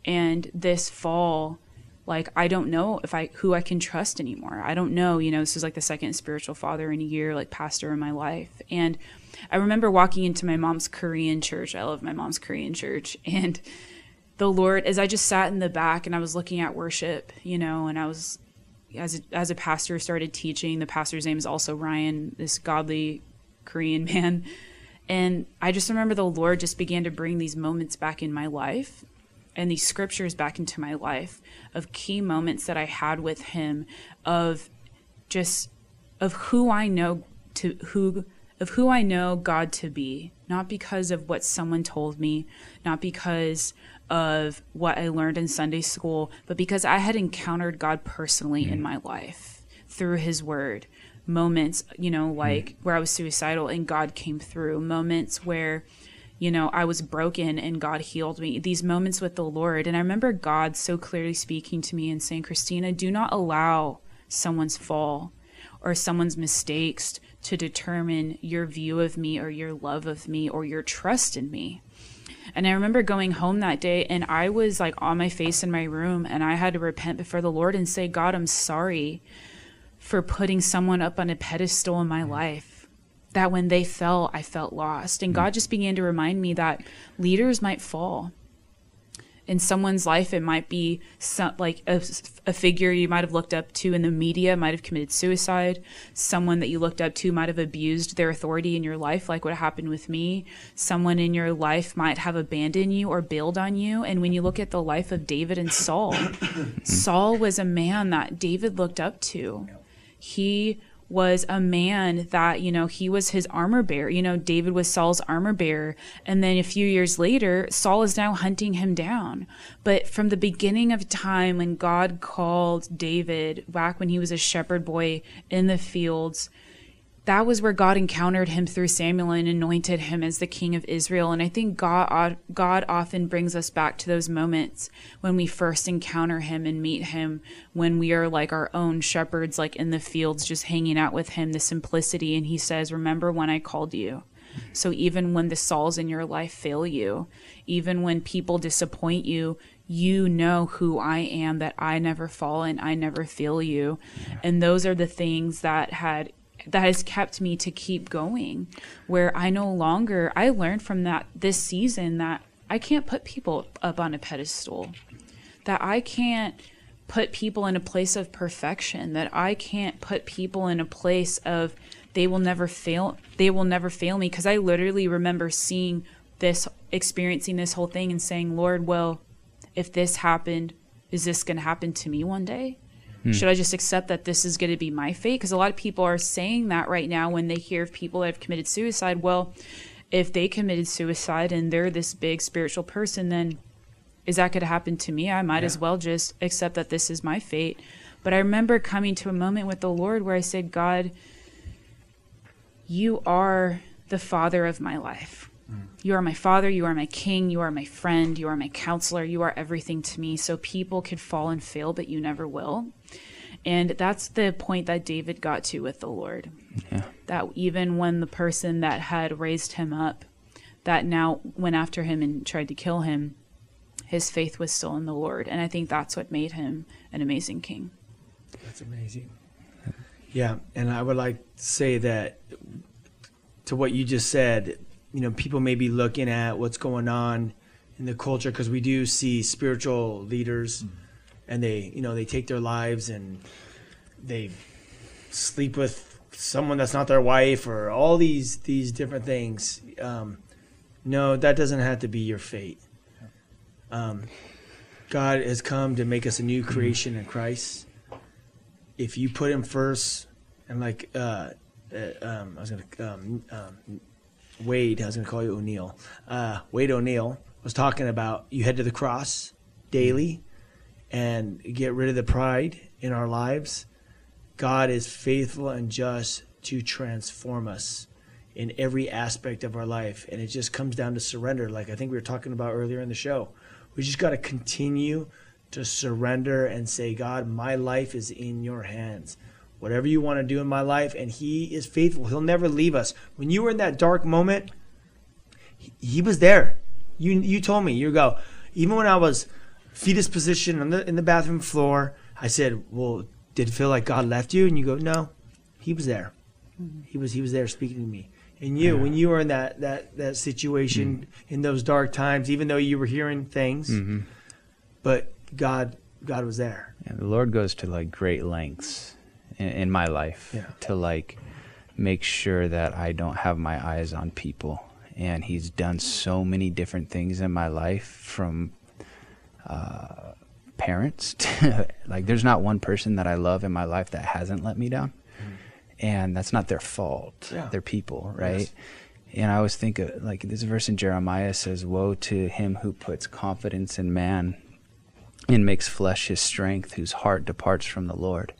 And this fall, like I don't know if I who I can trust anymore. I don't know, you know, this was like the second spiritual father in a year, like pastor in my life. And I remember walking into my mom's Korean church. I love my mom's Korean church. *laughs* And the Lord, as I just sat in the back and I was looking at worship, you know, and I was as a, as a pastor started teaching. The pastor's name is also Ryan, this godly Korean *laughs* man. And I just remember the Lord just began to bring these moments back in my life and these scriptures back into my life of key moments that I had with him of just of who I know to who of who I know God to be, not because of what someone told me, not because of what I learned in Sunday school, but because I had encountered God personally in my life through his word, moments, you know, like mm. where I was suicidal and God came through, moments where, you know, I was broken and God healed me, these moments with the Lord. And I remember God so clearly speaking to me and saying, Christina, do not allow someone's fall or someone's mistakes to determine your view of me or your love of me or your trust in me. And I remember going home that day and I was like on my face in my room and I had to repent before the Lord and say, God, I'm sorry for putting someone up on a pedestal in my life. That when they fell, I felt lost. And hmm. God just began to remind me that leaders might fall. In someone's life it might be some, like a, a, figure you might have looked up to in the media might have committed suicide. Someone that you looked up to might have abused their authority in your life like what happened with me. Someone in your life might have abandoned you or bailed on you. And when you look at the life of david and saul *coughs* saul was a man that david looked up to. He was a man that, you know, he was his armor bearer. You know, David was Saul's armor bearer. And then a few years later, Saul is now hunting him down. But from the beginning of time, when God called David back when he was a shepherd boy in the fields, that was where God encountered him through Samuel and anointed him as the king of Israel. And I think God, God often brings us back to those moments when we first encounter him and meet him, when we are like our own shepherds, like in the fields, just hanging out with him, the simplicity. And he says, Remember when I called you. So even when the Sauls in your life fail you, even when people disappoint you, you know who I am, that I never fall and I never fail you. And those are the things that had that has kept me to keep going where i no longer i learned from that this season that i can't put people up on a pedestal. That i can't put people in a place of perfection. That i can't put people in a place of they will never fail they will never fail me. Because i literally remember seeing this experiencing this whole thing and saying lord well if this happened is this going to happen to me one day Hmm. Should I just accept that this is going to be my fate? Because a lot of people are saying that right now when they hear of people that have committed suicide. Well, if they committed suicide and they're this big spiritual person, then is that going to happen to me? I might yeah. as well just accept that this is my fate. But I remember coming to a moment with the Lord where I said, God, you are the father of my life. You are my father, you are my king, you are my friend, you are my counselor, you are everything to me. So people could fall and fail, but you never will. And that's the point that David got to with the Lord. Yeah. That even when the person that had raised him up, that now went after him and tried to kill him, his faith was still in the Lord. And I think that's what made him an amazing king. That's amazing. Yeah. And I would like to say that to what you just said, you know, people may be looking at what's going on in the culture because we do see spiritual leaders. Mm-hmm and they you know they take their lives and they sleep with someone that's not their wife or all these these different things. Um, no that doesn't have to be your fate. Um, god has come to make us a new creation in christ. If you put him first and like uh, uh, um, i was gonna um, um, wade i was gonna call you o'neill uh, wade o'neill was talking about you head to the cross daily and get rid of the pride in our lives, God is faithful and just to transform us in every aspect of our life. And it just comes down to surrender, like I think we were talking about earlier in the show. We just got to continue to surrender and say, God, my life is in your hands. Whatever you want to do in my life, and He is faithful. He'll never leave us. When you were in that dark moment, He, he was there. You you told me you go. Even when I was fetus position on the in the bathroom floor. I said, "Well, did it feel like God left you?" And you go, "No, He was there. Mm-hmm. He was He was there speaking to me." And you, yeah. when you were in that that that situation mm-hmm. in those dark times, even though you were hearing things, mm-hmm. but God God was there. Yeah, the Lord goes to like great lengths in, in my life yeah. to like make sure that I don't have my eyes on people. And He's done so many different things in my life from uh, parents. *laughs* like, there's not one person that I love in my life that hasn't let me down, mm. and that's not their fault. Yeah. They're people, right? Yes. And I always think of, like this verse in Jeremiah says, "Woe to him who puts confidence in man, and makes flesh his strength, whose heart departs from the Lord."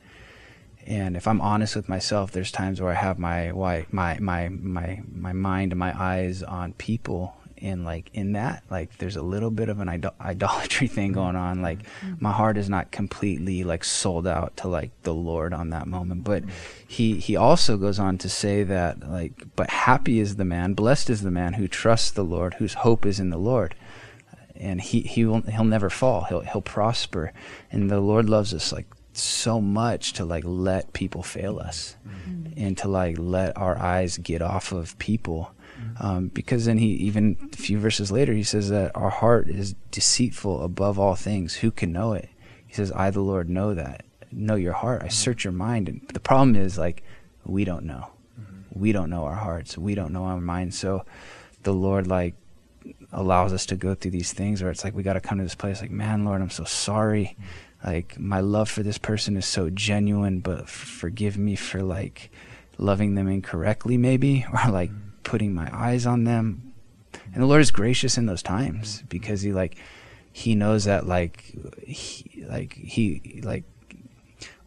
And if I'm honest with myself, there's times where I have my why my my my my mind and my eyes on people. And like in that like there's a little bit of an idol- *laughs* idolatry thing mm-hmm. going on. Like mm-hmm. my heart is not completely like sold out to like the lord on that moment. But mm-hmm. he he also goes on to say that like but happy is the man blessed is the man who trusts the lord whose hope is in the lord. And he he will he'll never fall. He'll he'll prosper. And the lord loves us like so much to like let people fail us mm-hmm. and to like let our eyes get off of people. Mm-hmm. Um, because then he even a few verses later he says that our heart is deceitful above all things. Who can know it? He says i the lord know that. Know your heart. I mm-hmm. search your mind. And the problem is like we don't know. We don't know our hearts. We don't know our minds. So the lord like allows us to go through these things where it's like we got to come to this place like man lord i'm so sorry like my love for this person is so genuine but f- forgive me for like loving them incorrectly maybe *laughs* or like mm-hmm. putting my eyes on them. And the lord is gracious in those times mm-hmm. because he like he knows that like he like he like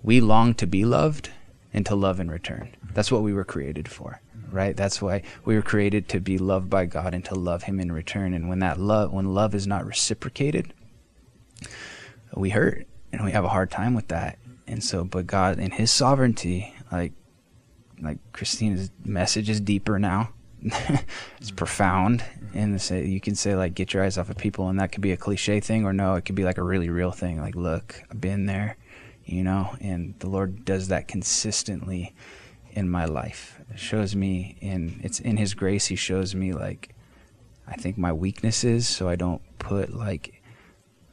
we long to be loved and to love in return. Mm-hmm. That's what we were created for right? That's why we were created to be loved by god and to love him in return. And when that love when love is not reciprocated we hurt and we have a hard time with that. And so but god in his sovereignty like like christina's message is deeper now. *laughs* It's mm-hmm. profound. Mm-hmm. And say you can say like get your eyes off of people and that could be a cliche thing or no it could be like a really real thing. Like look i've been there you know and the lord does that consistently in my life. It shows me in it's in his grace he shows me like i think my weaknesses so i don't put like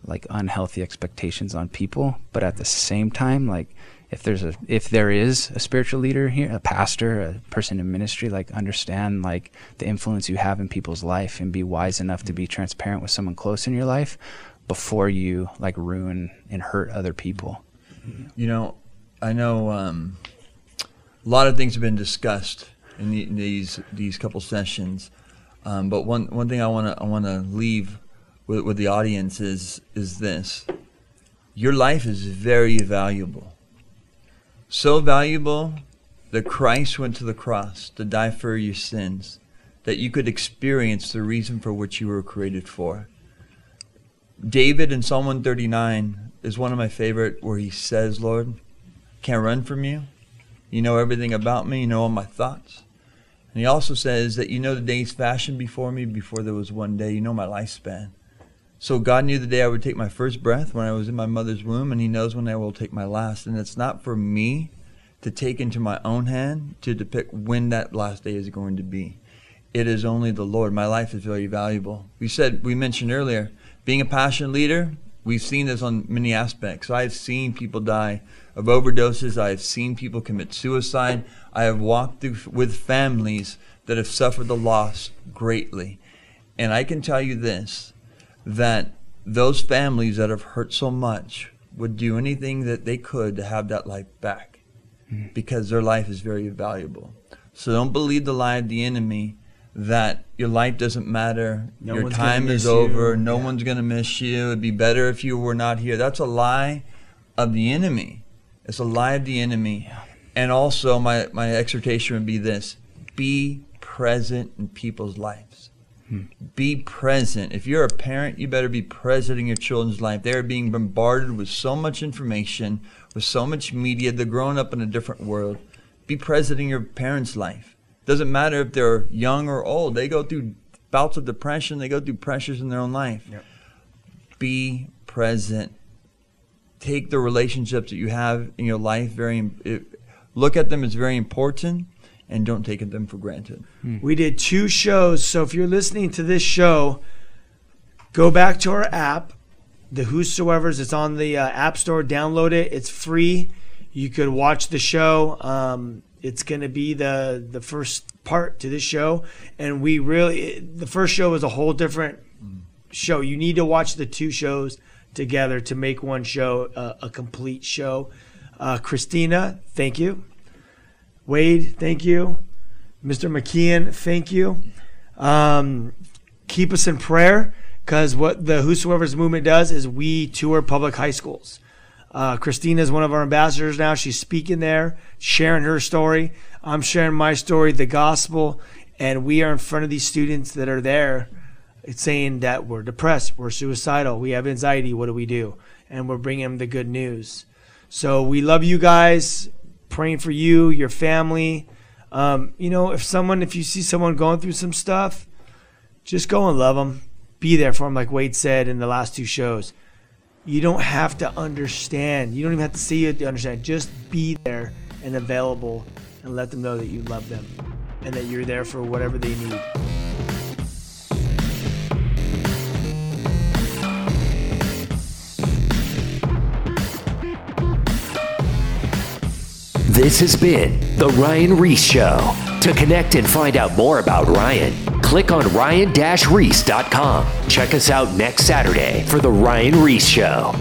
like unhealthy expectations on people but at the same time like if there's a if there is a spiritual leader here a pastor a person in ministry like understand like the influence you have in people's life and be wise enough to be transparent with someone close in your life before you like ruin and hurt other people. You know, I know um, a lot of things have been discussed in, the, in these these couple sessions, um, but one one thing I want to I want to leave with, with the audience is is this: your life is very valuable, so valuable that Christ went to the cross to die for your sins, that you could experience the reason for which you were created for. David in Psalm 139 is one of my favorite where he says, Lord, can't run from you. You know everything about me. You know all my thoughts. And he also says that you know the days fashioned before me before there was one day. You know my lifespan. So God knew the day I would take my first breath when I was in my mother's womb, and he knows when I will take my last. And it's not for me to take into my own hand to depict when that last day is going to be. It is only the Lord. My life is very valuable. We said, we mentioned earlier, being a passion leader, we've seen this on many aspects. I've seen people die of overdoses. I've seen people commit suicide. I have walked through with families that have suffered the loss greatly. And I can tell you this that those families that have hurt so much would do anything that they could to have that life back because their life is very valuable. So don't believe the lie of the enemy that your life doesn't matter, No your time is over, you. no Yeah. one's going to miss you. It'd be better if you were not here. That's a lie of the enemy. It's a lie of the enemy. And also, my, my exhortation would be this be present in people's lives. Be present. If you're a parent, you better be present in your children's life. They are being bombarded with so much information, with so much media. They're growing up in a different world. Be present in your parents' life. Doesn't matter if they're young or old. They go through bouts of depression. They go through pressures in their own life. Yep. Be present. Take the relationships that you have in your life very. It, look at them as very important, and don't take them for granted. We did two shows. So if you're listening to this show, go back to our app, the Whosoevers. It's on the uh, App Store. Download it. It's free. You could watch the show. Um, it's going to be the the first part to this show, and we really the first show is a whole different show. You need to watch the two shows together to make one show uh, a complete show. Uh, Christina, thank you. Wade, thank you. Mr. McKeehan, thank you. Um, keep us in prayer because what the Whosoevers movement does is we tour public high schools. Uh, Christina is one of our ambassadors now. She's speaking there, sharing her story. I'm sharing my story, the gospel, and we are in front of these students that are there saying that we're depressed, we're suicidal, we have anxiety. What do we do? And we're bringing them the good news. So we love you guys, praying for you, your family. Um, you know, if someone, if you see someone going through some stuff, just go and love them. Be there for them, like Wade said in the last two shows. You don't have to understand. You don't even have to see it to understand. Just be there and available and let them know that you love them and that you're there for whatever they need. This has been The Ryan Ries Show. To connect and find out more about Ryan, click on ryan-ries.com. Check us out next Saturday for The Ryan Ries Show.